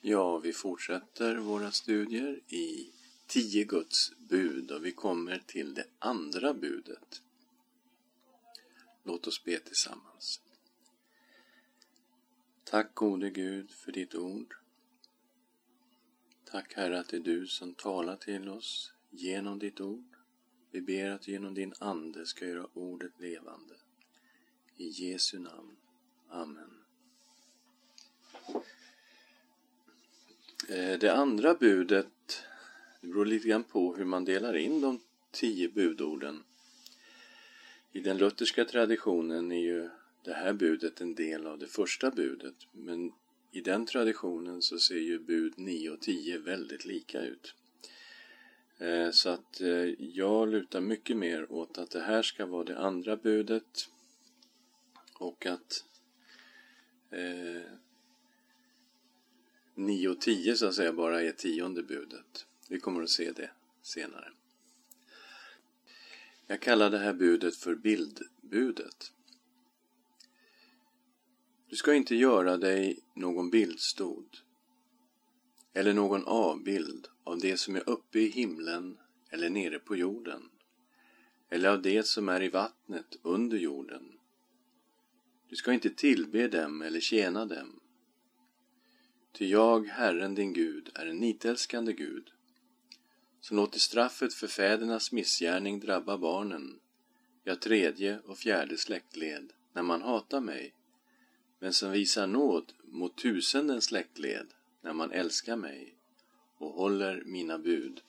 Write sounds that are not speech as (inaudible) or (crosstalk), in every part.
Ja, vi fortsätter våra studier i tio Guds bud och vi kommer till det andra budet. Låt oss be tillsammans. Tack gode Gud för ditt ord. Tack Herre att det är du som talar till oss genom ditt ord. Vi ber att du genom din Ande ska göra ordet levande. I Jesu namn. Amen. Eh, det andra budet, det beror lite grann på hur man delar in de tio budorden. I den lutherska traditionen är ju det här budet en del av det första budet, men i den traditionen så ser ju bud 9 och 10 väldigt lika ut. Eh, så att eh, jag lutar mycket mer åt att det här ska vara det andra budet och att 9 och 10 så att säga bara är tionde budet. Vi kommer att se det senare. Jag kallar det här budet för bildbudet. Du ska inte göra dig någon bildstod eller någon avbild av det som är uppe i himlen eller nere på jorden eller av det som är i vattnet under jorden. Du ska inte tillbe dem eller tjäna dem Ty jag, Herren din Gud, är en nitälskande Gud, som låter straffet för fädernas missgärning drabba barnen, ja, tredje och fjärde släktled, när man hatar mig, men som visar nåd mot tusenden släktled, när man älskar mig och håller mina bud.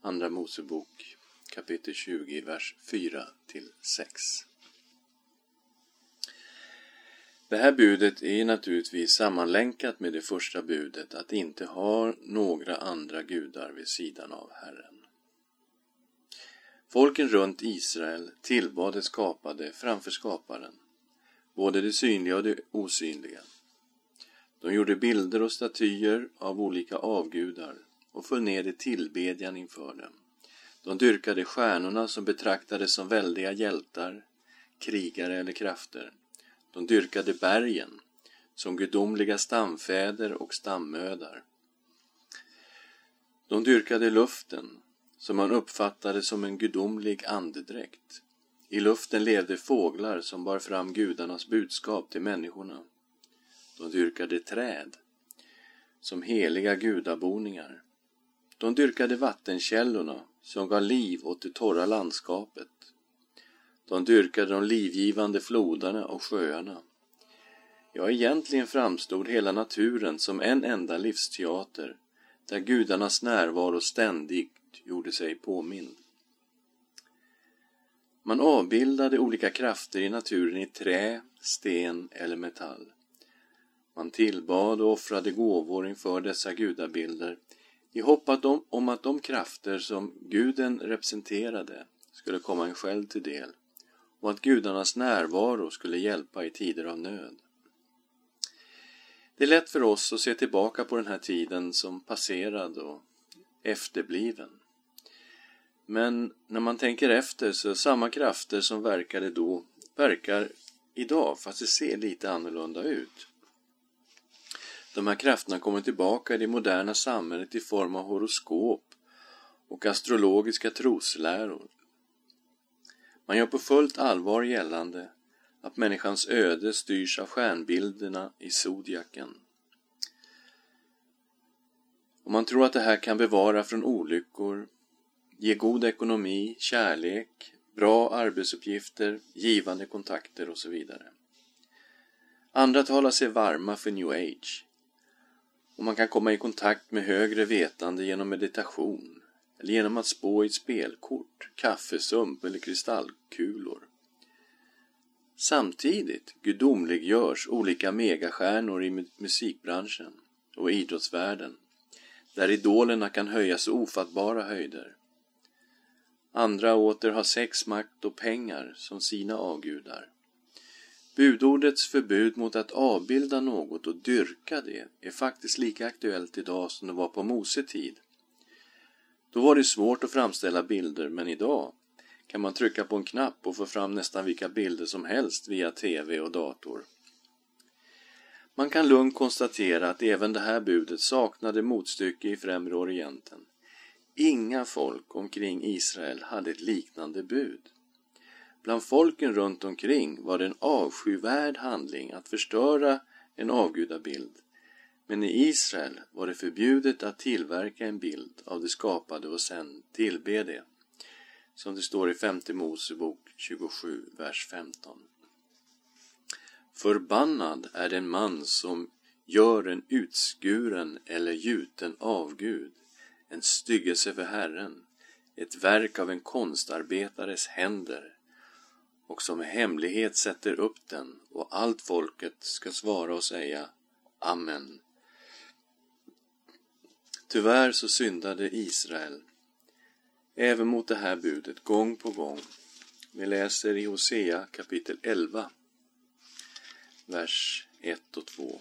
Andra Mosebok kapitel 20, vers 4 till 6. Det här budet är naturligtvis sammanlänkat med det första budet att inte ha några andra gudar vid sidan av Herren. Folken runt Israel tillbad det skapade framför skaparen, både det synliga och det osynliga. De gjorde bilder och statyer av olika avgudar och föll ned i tillbedjan inför dem. De dyrkade stjärnorna som betraktades som väldiga hjältar, krigare eller krafter. De dyrkade bergen som gudomliga stamfäder och stammödar. De dyrkade luften som man uppfattade som en gudomlig andedräkt. I luften levde fåglar som bar fram gudarnas budskap till människorna. De dyrkade träd som heliga gudaboningar. De dyrkade vattenkällorna som gav liv åt det torra landskapet. De dyrkade de livgivande floderna och sjöarna. Ja, egentligen framstod hela naturen som en enda livsteater där gudarnas närvaro ständigt gjorde sig påmind. Man avbildade olika krafter i naturen i trä, sten eller metall. Man tillbad och offrade gåvor inför dessa gudabilder i hopp om att de krafter som guden representerade skulle komma en själv till del och att gudarnas närvaro skulle hjälpa i tider av nöd. Det är lätt för oss att se tillbaka på den här tiden som passerad och efterbliven. Men när man tänker efter så samma krafter som verkade då verkar idag, fast det ser lite annorlunda ut. De här krafterna kommer tillbaka i det moderna samhället i form av horoskop och astrologiska trosläror man gör på fullt allvar gällande att människans öde styrs av stjärnbilderna i zodiaken. Och man tror att det här kan bevara från olyckor, ge god ekonomi, kärlek, bra arbetsuppgifter, givande kontakter och så vidare. Andra talar sig varma för new age och man kan komma i kontakt med högre vetande genom meditation, eller genom att spå i ett spelkort, kaffesump eller kristallkulor. Samtidigt gudomliggörs olika megastjärnor i musikbranschen och idrottsvärlden, där idolerna kan höjas ofattbara höjder. Andra åter har sex, makt och pengar som sina avgudar. Budordets förbud mot att avbilda något och dyrka det är faktiskt lika aktuellt idag som det var på Mose tid. Då var det svårt att framställa bilder, men idag kan man trycka på en knapp och få fram nästan vilka bilder som helst via TV och dator. Man kan lugnt konstatera att även det här budet saknade motstycke i Främre Orienten. Inga folk omkring Israel hade ett liknande bud. Bland folken runt omkring var det en avskyvärd handling att förstöra en avgudabild. Men i Israel var det förbjudet att tillverka en bild av det skapade och sen tillbe det. Som det står i femte Mosebok 27, vers 15. Förbannad är den man som gör en utskuren eller gjuten avgud, en styggelse för Herren, ett verk av en konstarbetares händer, och som i hemlighet sätter upp den, och allt folket ska svara och säga Amen. Tyvärr så syndade Israel även mot det här budet gång på gång. Vi läser i Hosea kapitel 11, vers 1 och 2.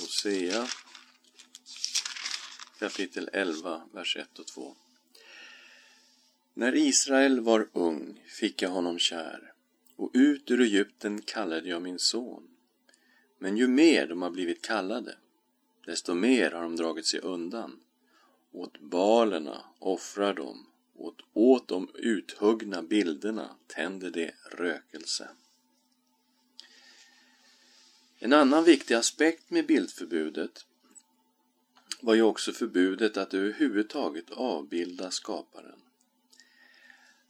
Hosea kapitel 11, vers 1 och 2. När Israel var ung fick jag honom kär och ut ur Egypten kallade jag min son. Men ju mer de har blivit kallade, desto mer har de dragit sig undan. Åt balerna offrar de, åt, åt de uthuggna bilderna tänder de rökelse. En annan viktig aspekt med bildförbudet var ju också förbudet att överhuvudtaget avbilda skaparen.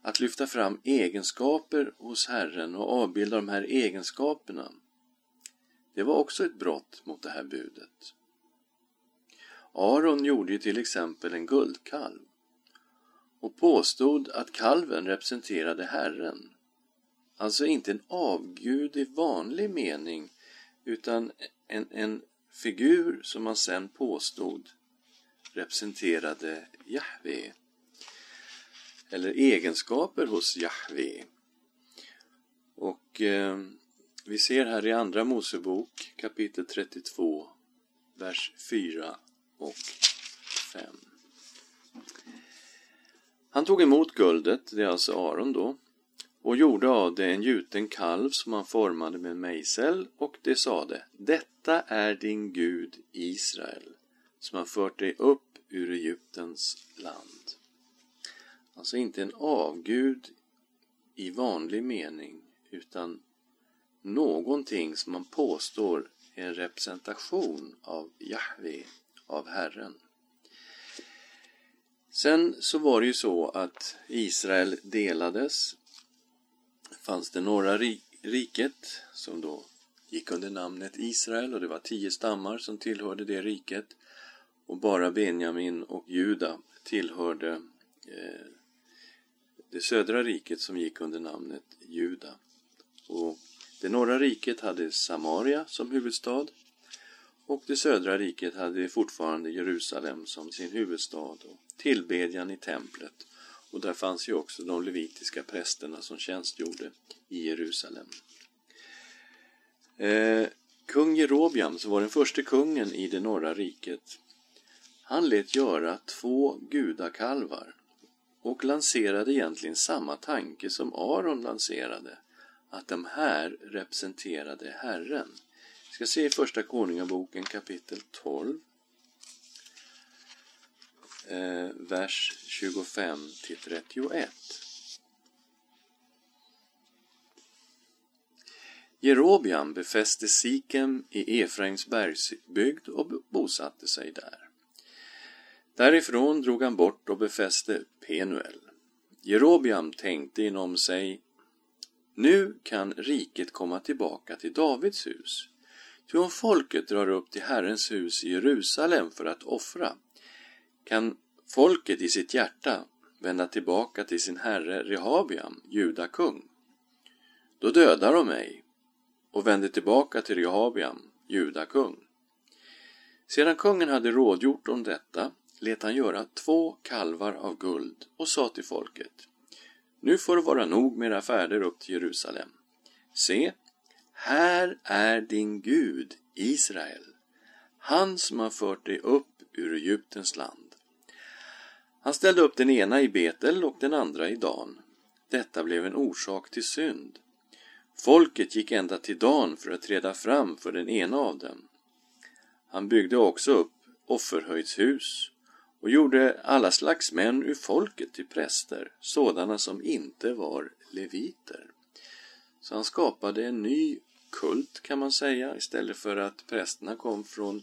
Att lyfta fram egenskaper hos Herren och avbilda de här egenskaperna, det var också ett brott mot det här budet. Aron gjorde ju till exempel en guldkalv och påstod att kalven representerade Herren. Alltså inte en avgud i vanlig mening utan en, en figur som man sen påstod representerade Jahve eller egenskaper hos Jahve. Och eh, vi ser här i Andra Mosebok kapitel 32, vers 4 och 5. Han tog emot guldet, det är alltså Aron då, och gjorde av det en gjuten kalv som han formade med en mejsel och det sade Detta är din Gud Israel som har fört dig upp ur Egyptens land. Alltså inte en avgud i vanlig mening utan någonting som man påstår är en representation av Jahve, av Herren. Sen så var det ju så att Israel delades. fanns det norra riket som då gick under namnet Israel och det var tio stammar som tillhörde det riket och bara Benjamin och Juda tillhörde eh, det södra riket som gick under namnet Juda. Och det norra riket hade Samaria som huvudstad och det södra riket hade fortfarande Jerusalem som sin huvudstad och tillbedjan i templet. Och där fanns ju också de levitiska prästerna som tjänstgjorde i Jerusalem. Eh, kung Jerobiam, som var den första kungen i det norra riket, han lät göra två gudakalvar och lanserade egentligen samma tanke som Aron lanserade, att de här representerade Herren. Vi ska se i Första Konungaboken kapitel 12, eh, vers 25 till 31. Jerobiam befäste Sikem i Efraims bergsbygd och bosatte sig där. Därifrån drog han bort och befäste Penuel. Jerobiam tänkte inom sig nu kan riket komma tillbaka till Davids hus. Ty om folket drar upp till Herrens hus i Jerusalem för att offra, kan folket i sitt hjärta vända tillbaka till sin herre Rehabiam, judakung. Då dödar de mig och vänder tillbaka till Rehabiam, judakung. Sedan kungen hade rådgjort om detta lät han göra två kalvar av guld och sa till folket Nu får det vara nog med era färder upp till Jerusalem. Se, här är din Gud, Israel, han som har fört dig upp ur Egyptens land. Han ställde upp den ena i Betel och den andra i Dan. detta blev en orsak till synd. Folket gick ända till Dan för att träda fram för den ena av dem. Han byggde också upp offerhöjdshus och gjorde alla slags män ur folket till präster, sådana som inte var leviter. Så han skapade en ny kult kan man säga, istället för att prästerna kom från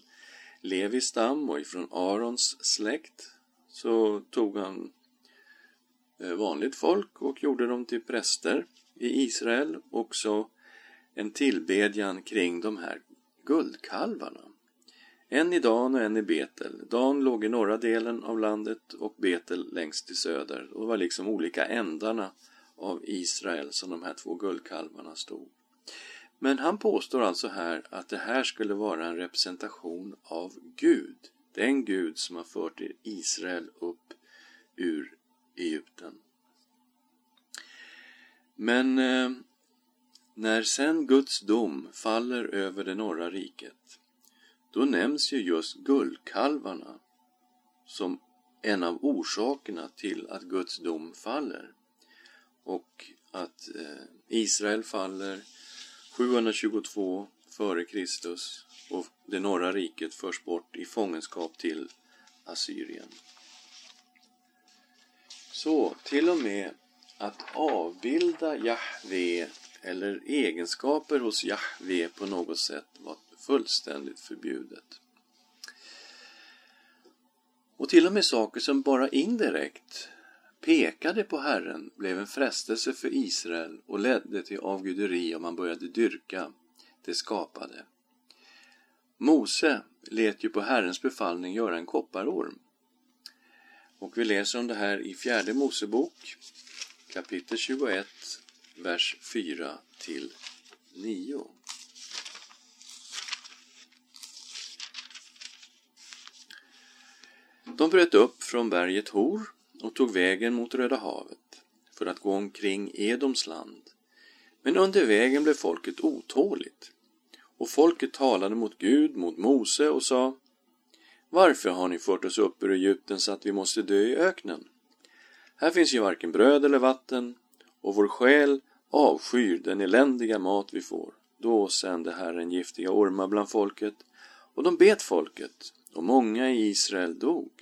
Levis stam och ifrån Arons släkt så tog han eh, vanligt folk och gjorde dem till präster i Israel. Också en tillbedjan kring de här guldkalvarna. En i Dan och en i Betel. Dan låg i norra delen av landet och Betel längst i söder. Och det var liksom olika ändarna av Israel som de här två guldkalvarna stod. Men han påstår alltså här att det här skulle vara en representation av Gud. Den Gud som har fört Israel upp ur Egypten. Men eh, när sen Guds dom faller över det norra riket, då nämns ju just guldkalvarna som en av orsakerna till att Guds dom faller. Och att eh, Israel faller 722 före Kristus och det norra riket förs bort i fångenskap till Assyrien. Så till och med att avbilda Jahve eller egenskaper hos Jahve på något sätt var fullständigt förbjudet. Och till och med saker som bara indirekt pekade på Herren blev en frestelse för Israel och ledde till avguderi om man började dyrka det skapade. Mose lät ju på Herrens befallning göra en kopparorm. Och vi läser om det här i fjärde Mosebok kapitel 21, vers 4 till 9. De bröt upp från berget Hor och tog vägen mot Röda havet för att gå omkring Edoms land. Men under vägen blev folket otåligt och folket talade mot Gud, mot Mose och sa Varför har ni fört oss upp ur Egypten så att vi måste dö i öknen? Här finns ju varken bröd eller vatten och vår själ avskyr den eländiga mat vi får. Då sände Herren giftiga ormar bland folket och de bet folket och många i Israel dog.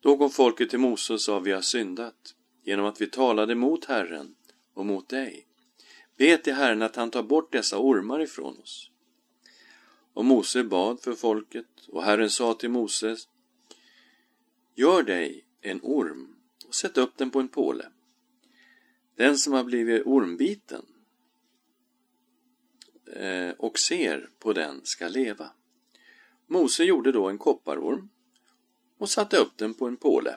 Då kom folket till Mose och sa, vi har syndat genom att vi talade mot Herren och mot dig. Be till Herren att han tar bort dessa ormar ifrån oss. Och Mose bad för folket och Herren sa till Mose, Gör dig en orm och sätt upp den på en påle. Den som har blivit ormbiten eh, och ser på den ska leva. Mose gjorde då en kopparorm och satte upp den på en påle.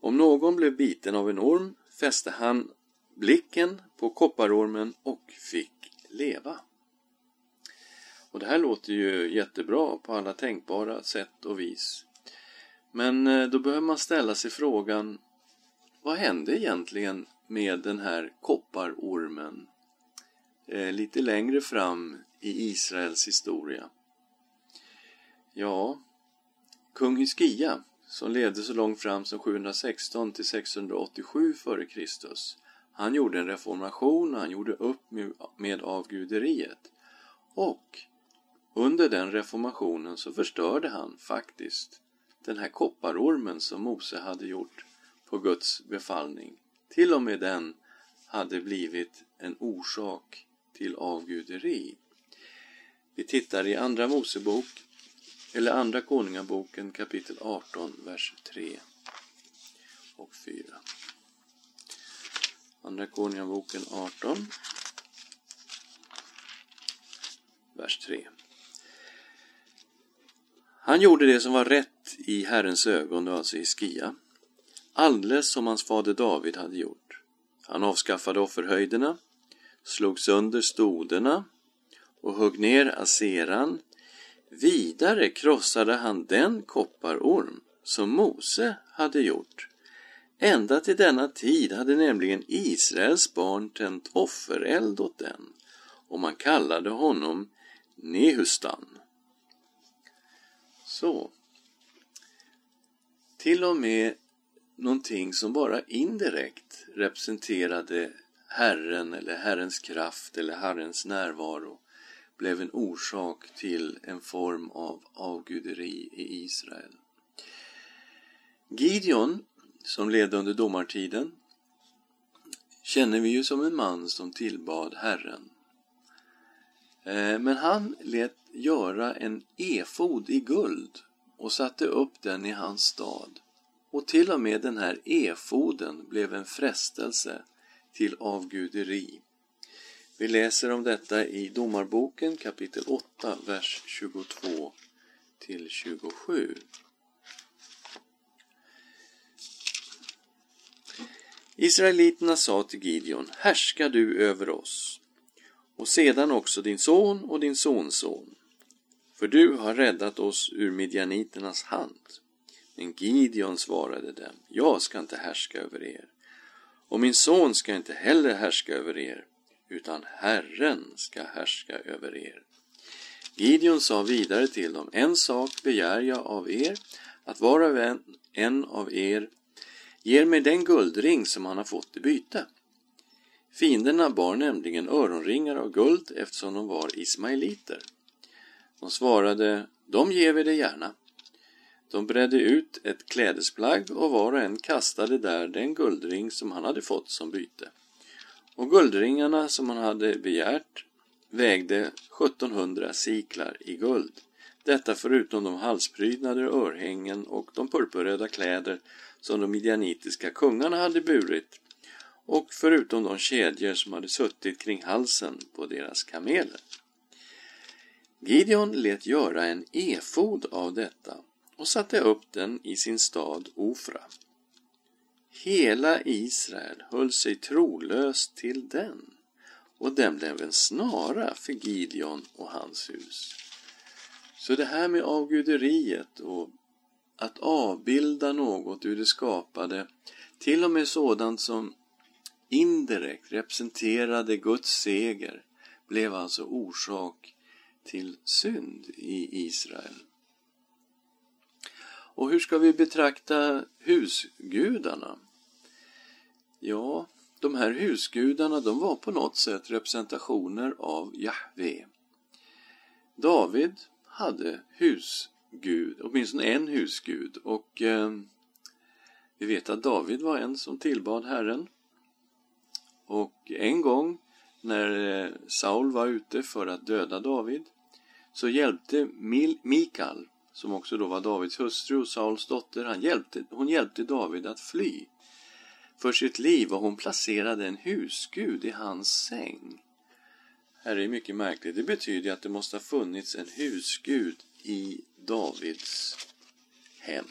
Om någon blev biten av en orm fäste han blicken på kopparormen och fick leva. Och det här låter ju jättebra på alla tänkbara sätt och vis. Men eh, då behöver man ställa sig frågan vad hände egentligen med den här kopparormen eh, lite längre fram i Israels historia? Ja, Kung Hiskia, som levde så långt fram som 716 till 687 f.Kr. Han gjorde en reformation, han gjorde upp med avguderiet. Och under den reformationen så förstörde han faktiskt den här kopparormen som Mose hade gjort på Guds befallning. Till och med den hade blivit en orsak till avguderi. Vi tittar i Andra Mosebok eller Andra Konungaboken kapitel 18, vers 3 och 4. Andra Konungaboken 18, vers 3. Han gjorde det som var rätt i Herrens ögon, alltså i Skia, alldeles som hans fader David hade gjort. Han avskaffade offerhöjderna, slog sönder stoderna och högg ner aseran Vidare krossade han den kopparorm som Mose hade gjort. Ända till denna tid hade nämligen Israels barn tänt offereld åt den och man kallade honom Nehustan. Så. Till och med någonting som bara indirekt representerade Herren eller Herrens kraft eller Herrens närvaro blev en orsak till en form av avguderi i Israel. Gideon, som levde under domartiden, känner vi ju som en man som tillbad Herren. Eh, men han lät göra en efod i guld och satte upp den i hans stad. Och till och med den här efoden blev en frestelse till avguderi. Vi läser om detta i Domarboken kapitel 8, vers 22 till 27. Israeliterna sa till Gideon, härska du över oss, och sedan också din son och din sonson, för du har räddat oss ur midjaniternas hand. Men Gideon svarade dem, jag ska inte härska över er, och min son ska inte heller härska över er, utan Herren ska härska över er. Gideon sa vidare till dem, en sak begär jag av er, att var och en, en av er ger mig den guldring som han har fått i byte. Fienderna bar nämligen öronringar av guld eftersom de var ismaeliter. De svarade, de ger vi dig gärna. De bredde ut ett klädesplagg och var och en kastade där den guldring som han hade fått som byte. Och guldringarna som han hade begärt vägde 1700 siklar i guld. Detta förutom de halsprydnader, örhängen och de purpurröda kläder som de midjanitiska kungarna hade burit och förutom de kedjor som hade suttit kring halsen på deras kameler. Gideon lät göra en efod av detta och satte upp den i sin stad Ofra. Hela Israel höll sig trolöst till den och den blev en snara för Gideon och hans hus. Så det här med avguderiet och att avbilda något ur det skapade, till och med sådant som indirekt representerade Guds seger, blev alltså orsak till synd i Israel. Och hur ska vi betrakta husgudarna? Ja, de här husgudarna de var på något sätt representationer av Jahve. David hade husgud, åtminstone en husgud och eh, vi vet att David var en som tillbad Herren. Och en gång när eh, Saul var ute för att döda David så hjälpte Mikal, som också då var Davids hustru och Sauls dotter, han hjälpte, hon hjälpte David att fly för sitt liv och hon placerade en husgud i hans säng. Här är mycket märkligt. Det betyder att det måste ha funnits en husgud i Davids hem.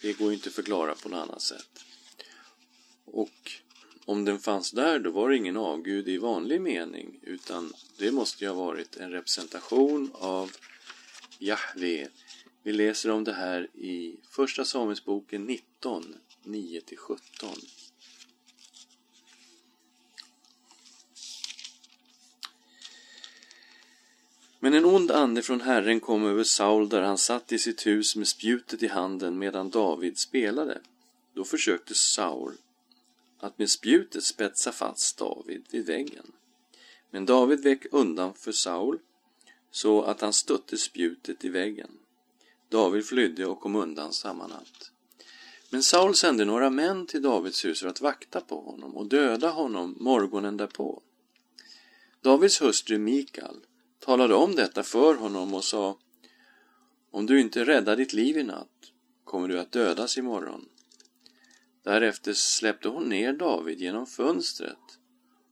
Det går inte att förklara på något annat sätt. Och om den fanns där, då var det ingen avgud i vanlig mening, utan det måste ju ha varit en representation av Jahve. Vi läser om det här i Första Samuelsboken 19, 9-17. Men en ond ande från Herren kom över Saul där han satt i sitt hus med spjutet i handen medan David spelade. Då försökte Saul att med spjutet spetsa fast David vid väggen. Men David vek undan för Saul så att han stötte spjutet i väggen. David flydde och kom undan samma natt. Men Saul sände några män till Davids hus för att vakta på honom och döda honom morgonen därpå. Davids hustru Mikal talade om detta för honom och sa Om du inte räddar ditt liv i natt kommer du att dödas imorgon. Därefter släppte hon ner David genom fönstret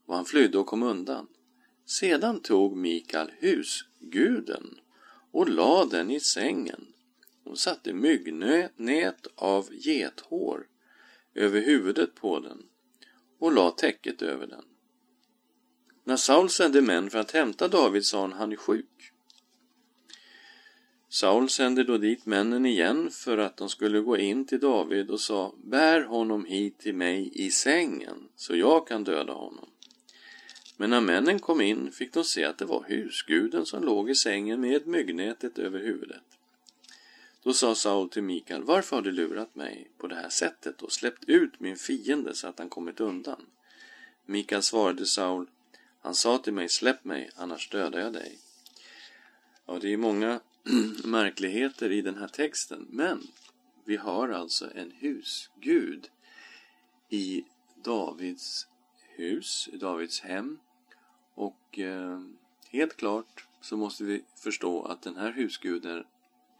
och han flydde och kom undan. Sedan tog Mikal husguden och lade den i sängen de satte myggnät av gethår över huvudet på den och la täcket över den. När Saul sände män för att hämta David sa han, han är sjuk. Saul sände då dit männen igen för att de skulle gå in till David och sa, bär honom hit till mig i sängen så jag kan döda honom. Men när männen kom in fick de se att det var husguden som låg i sängen med myggnätet över huvudet. Då sa Saul till Mikael, varför har du lurat mig på det här sättet och släppt ut min fiende så att han kommit undan? Mikael svarade Saul, han sa till mig, släpp mig, annars dödar jag dig. Ja, det är många (clears throat) märkligheter i den här texten, men vi har alltså en husgud i Davids hus, i Davids hem. Och eh, helt klart så måste vi förstå att den här husguden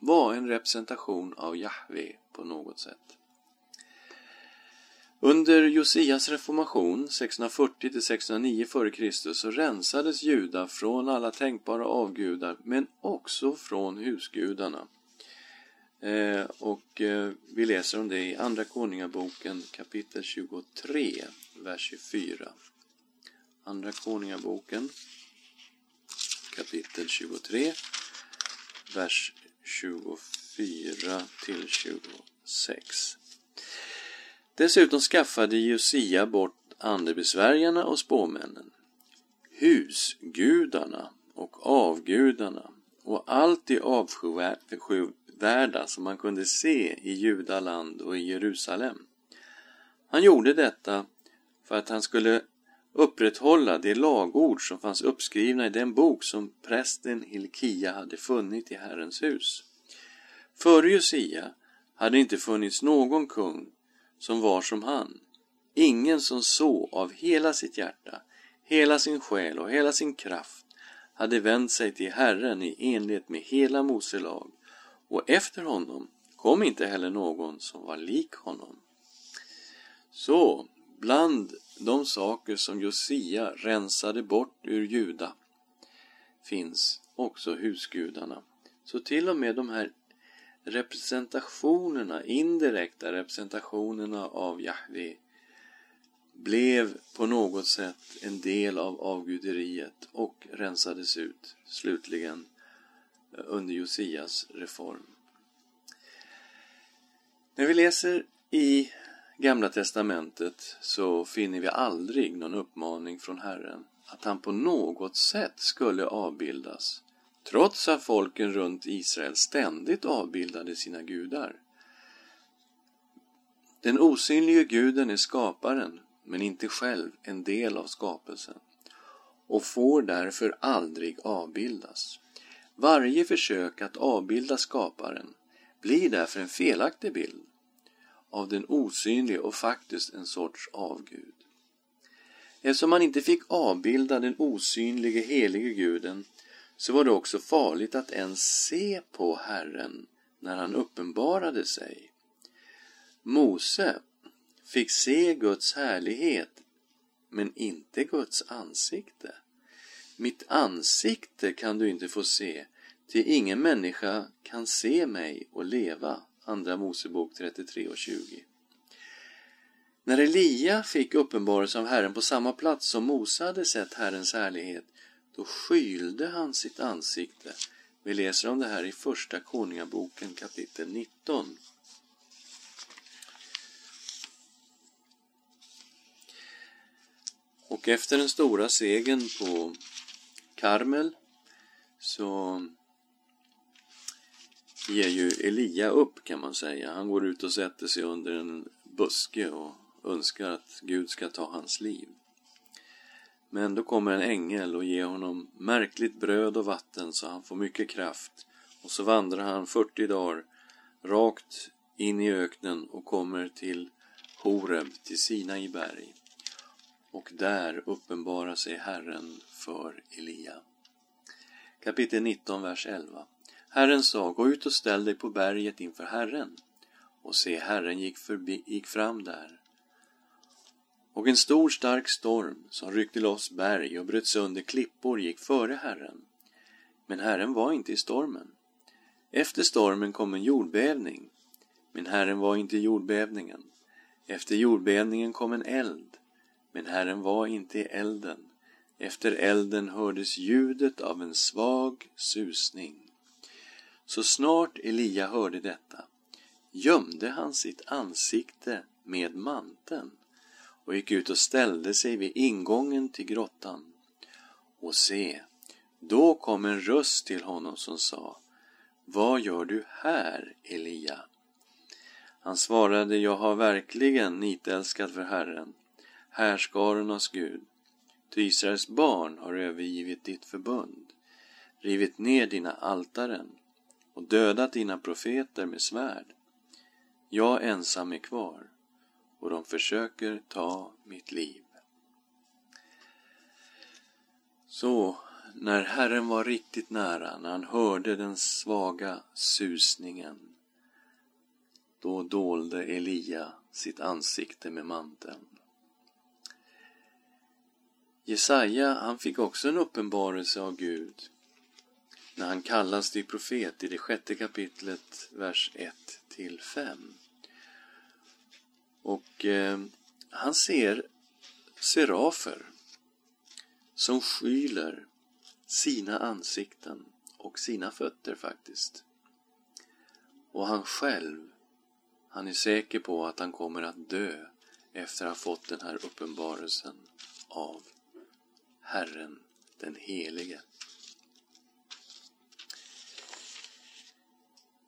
var en representation av Jahve på något sätt. Under Josias reformation 640-609 f.Kr. så rensades judar från alla tänkbara avgudar men också från husgudarna. Eh, och eh, vi läser om det i Andra Konungaboken kapitel 23, vers 24. Andra Konungaboken kapitel 23, vers 24 till 26. Dessutom skaffade Josia bort andebesvärjarna och spåmännen, husgudarna och avgudarna och allt det avskyvärda som man kunde se i Judaland och i Jerusalem. Han gjorde detta för att han skulle upprätthålla de lagord som fanns uppskrivna i den bok som prästen Hilkia hade funnit i Herrens hus. Före Josia hade inte funnits någon kung som var som han. Ingen som så av hela sitt hjärta, hela sin själ och hela sin kraft hade vänt sig till Herren i enlighet med hela Mose lag och efter honom kom inte heller någon som var lik honom. Så, bland de saker som Josia rensade bort ur Juda finns också husgudarna. Så till och med de här representationerna, indirekta representationerna av Jahve blev på något sätt en del av avguderiet och rensades ut slutligen eh, under Josias reform. När vi läser i Gamla testamentet så finner vi aldrig någon uppmaning från Herren att han på något sätt skulle avbildas trots att folken runt Israel ständigt avbildade sina gudar. Den osynlige guden är skaparen, men inte själv en del av skapelsen och får därför aldrig avbildas. Varje försök att avbilda skaparen blir därför en felaktig bild av den osynlige och faktiskt en sorts avgud. Eftersom man inte fick avbilda den osynlige helige guden så var det också farligt att ens se på Herren när han uppenbarade sig. Mose fick se Guds härlighet, men inte Guds ansikte. Mitt ansikte kan du inte få se, till ingen människa kan se mig och leva. Andra Mosebok 33 och 20. När Elia fick uppenbarelse av Herren på samma plats som Mose hade sett Herrens härlighet då skylde han sitt ansikte. Vi läser om det här i Första Konungaboken kapitel 19. Och efter den stora segern på Karmel så ger ju Elia upp kan man säga. Han går ut och sätter sig under en buske och önskar att Gud ska ta hans liv. Men då kommer en ängel och ger honom märkligt bröd och vatten så han får mycket kraft. Och så vandrar han 40 dagar rakt in i öknen och kommer till Horeb, till Sinai berg. Och där uppenbarar sig Herren för Elia. Kapitel 19, vers 11. Herren sa, gå ut och ställ dig på berget inför Herren. Och se, Herren gick, förbi, gick fram där och en stor stark storm som ryckte loss berg och bröt sönder klippor gick före Herren. Men Herren var inte i stormen. Efter stormen kom en jordbävning, men Herren var inte i jordbävningen. Efter jordbävningen kom en eld, men Herren var inte i elden. Efter elden hördes ljudet av en svag susning. Så snart Elia hörde detta gömde han sitt ansikte med manteln och gick ut och ställde sig vid ingången till grottan. Och se, då kom en röst till honom som sa Vad gör du här, Elia? Han svarade, jag har verkligen nitälskat för Herren, härskarornas Gud. Ty Israels barn har övergivit ditt förbund, rivit ner dina altaren och dödat dina profeter med svärd. Jag ensam är kvar och de försöker ta mitt liv. Så, när Herren var riktigt nära, när han hörde den svaga susningen, då dolde Elia sitt ansikte med manteln. Jesaja, han fick också en uppenbarelse av Gud när han kallas till profet i det sjätte kapitlet, vers 1 till 5. Och eh, han ser serafer som skyler sina ansikten och sina fötter faktiskt. Och han själv, han är säker på att han kommer att dö efter att ha fått den här uppenbarelsen av Herren den Helige.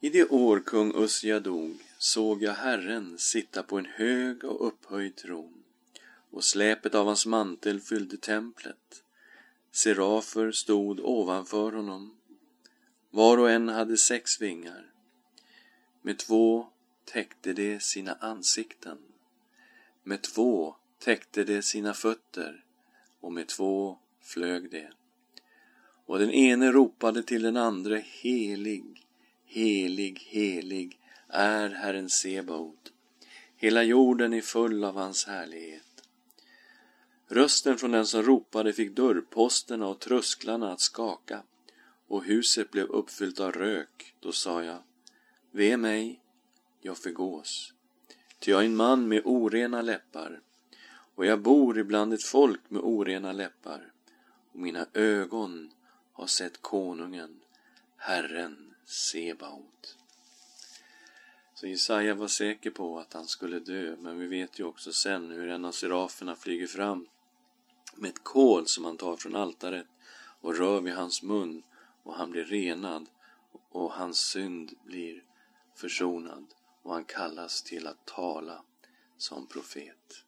I det år kung Usja dog såg jag Herren sitta på en hög och upphöjd tron och släpet av hans mantel fyllde templet. Serafer stod ovanför honom. Var och en hade sex vingar. Med två täckte de sina ansikten. Med två täckte de sina fötter och med två flög de. Och den ene ropade till den andra, helig, helig, helig är Herren Sebaot. Hela jorden är full av hans härlighet. Rösten från den som ropade fick dörrposterna och trösklarna att skaka och huset blev uppfyllt av rök. Då sa jag, ve mig, jag förgås. Ty jag är en man med orena läppar och jag bor ibland ett folk med orena läppar och mina ögon har sett konungen, Herren Sebaot. Så Jesaja var säker på att han skulle dö, men vi vet ju också sen hur en av seraferna flyger fram med ett kol som han tar från altaret och rör vid hans mun och han blir renad och hans synd blir försonad och han kallas till att tala som profet.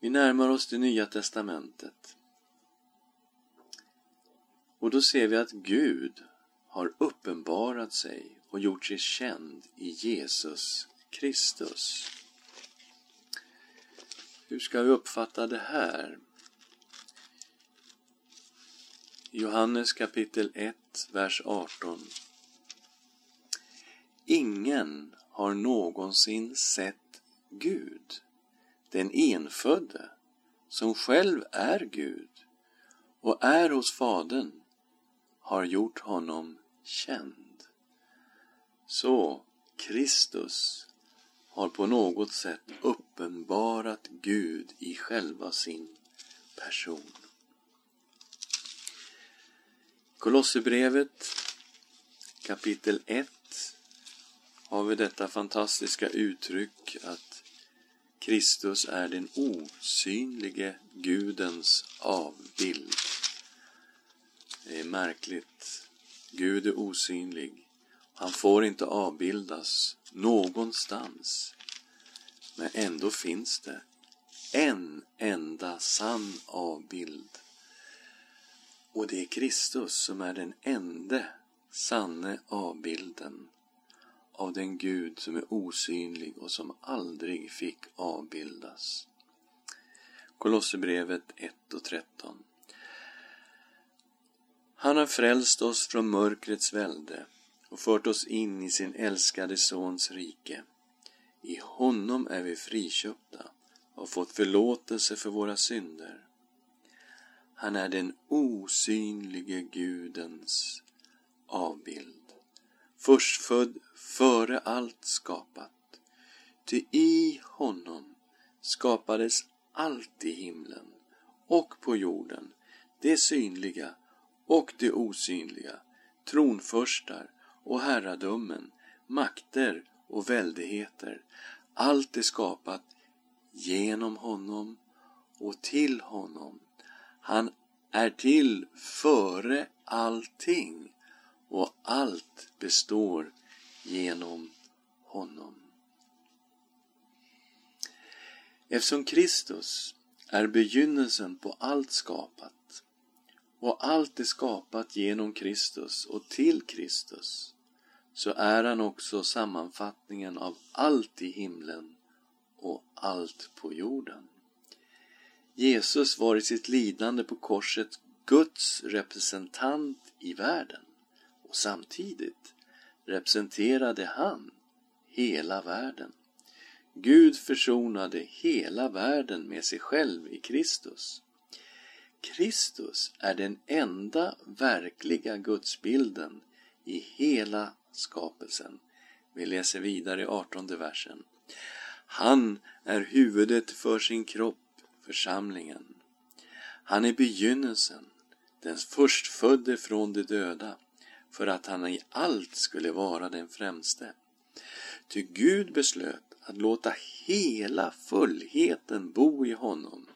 Vi närmar oss det nya testamentet. Och då ser vi att Gud har uppenbarat sig och gjort sig känd i Jesus Kristus. Hur ska vi uppfatta det här? Johannes kapitel 1, vers 18. Ingen har någonsin sett Gud, den enfödde, som själv är Gud och är hos Fadern, har gjort honom känd. Så Kristus har på något sätt uppenbarat Gud i själva sin person. Kolosserbrevet kapitel 1 har vi detta fantastiska uttryck att Kristus är den osynlige Gudens avbild. Det är märkligt. Gud är osynlig. Han får inte avbildas någonstans. Men ändå finns det en enda sann avbild. Och det är Kristus som är den enda sanne avbilden av den Gud som är osynlig och som aldrig fick avbildas. Kolosserbrevet 1 och 13. Han har frälst oss från mörkrets välde och fört oss in i sin älskade Sons rike. I honom är vi friköpta och fått förlåtelse för våra synder. Han är den osynlige Gudens avbild, förstfödd före allt skapat. Ty i honom skapades allt i himlen och på jorden, det synliga och det osynliga, tronförstar och herradömen, makter och väldigheter. Allt är skapat genom honom och till honom. Han är till före allting och allt består genom honom. Eftersom Kristus är begynnelsen på allt skapat och allt är skapat genom Kristus och till Kristus så är han också sammanfattningen av allt i himlen och allt på jorden. Jesus var i sitt lidande på korset Guds representant i världen och samtidigt representerade han hela världen. Gud försonade hela världen med sig själv i Kristus. Kristus är den enda verkliga gudsbilden i hela skapelsen. Vi läser vidare i artonde versen. Han är huvudet för sin kropp, församlingen. Han är begynnelsen, den förstfödde från de döda, för att han i allt skulle vara den främste. Ty Gud beslöt att låta hela fullheten bo i honom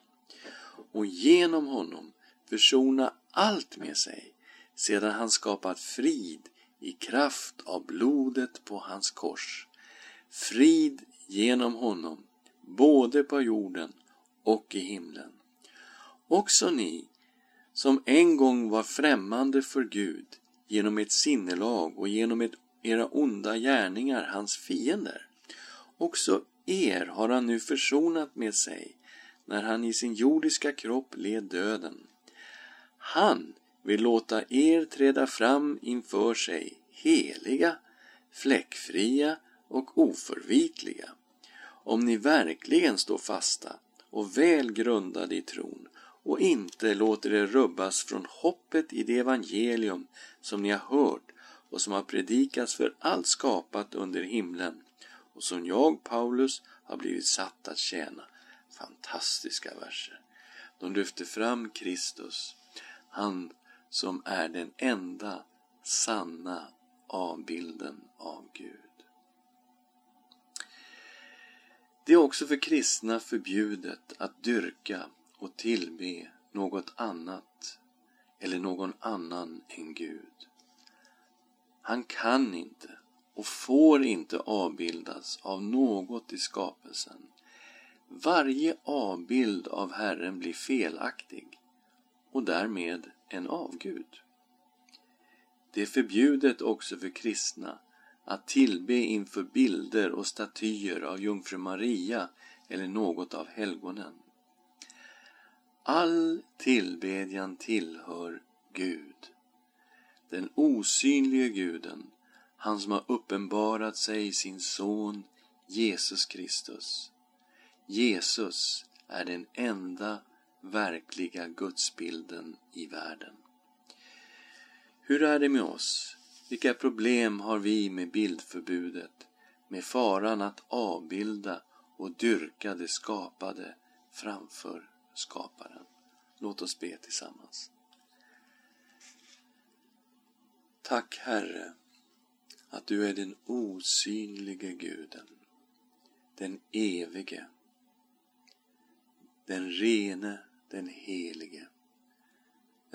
och genom honom försona allt med sig sedan han skapat frid i kraft av blodet på hans kors. Frid genom honom, både på jorden och i himlen. Också ni, som en gång var främmande för Gud genom ett sinnelag och genom ett, era onda gärningar, hans fiender. Också er har han nu försonat med sig när han i sin jordiska kropp led döden. Han vill låta er träda fram inför sig heliga, fläckfria och oförvitliga, om ni verkligen står fasta och väl grundade i tron och inte låter er rubbas från hoppet i det evangelium som ni har hört och som har predikats för allt skapat under himlen och som jag, Paulus, har blivit satt att tjäna. Fantastiska verser. De lyfter fram Kristus, han som är den enda sanna avbilden av Gud. Det är också för kristna förbjudet att dyrka och tillbe något annat eller någon annan än Gud. Han kan inte och får inte avbildas av något i skapelsen. Varje avbild av Herren blir felaktig och därmed en avgud. Det är förbjudet också för kristna att tillbe inför bilder och statyer av jungfru Maria eller något av helgonen. All tillbedjan tillhör Gud, den osynlige guden, han som har uppenbarat sig i sin son Jesus Kristus. Jesus är den enda verkliga gudsbilden i världen. Hur är det med oss? Vilka problem har vi med bildförbudet, med faran att avbilda och dyrka det skapade framför skaparen? Låt oss be tillsammans. Tack Herre, att du är den osynlige guden, den evige, den rene, den helige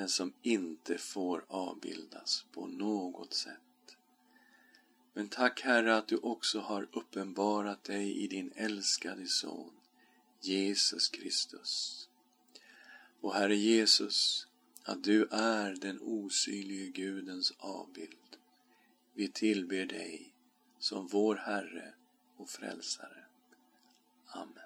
den som inte får avbildas på något sätt. Men tack Herre att du också har uppenbarat dig i din älskade Son, Jesus Kristus. Och Herre Jesus, att du är den osynlige Gudens avbild. Vi tillber dig som vår Herre och Frälsare. Amen.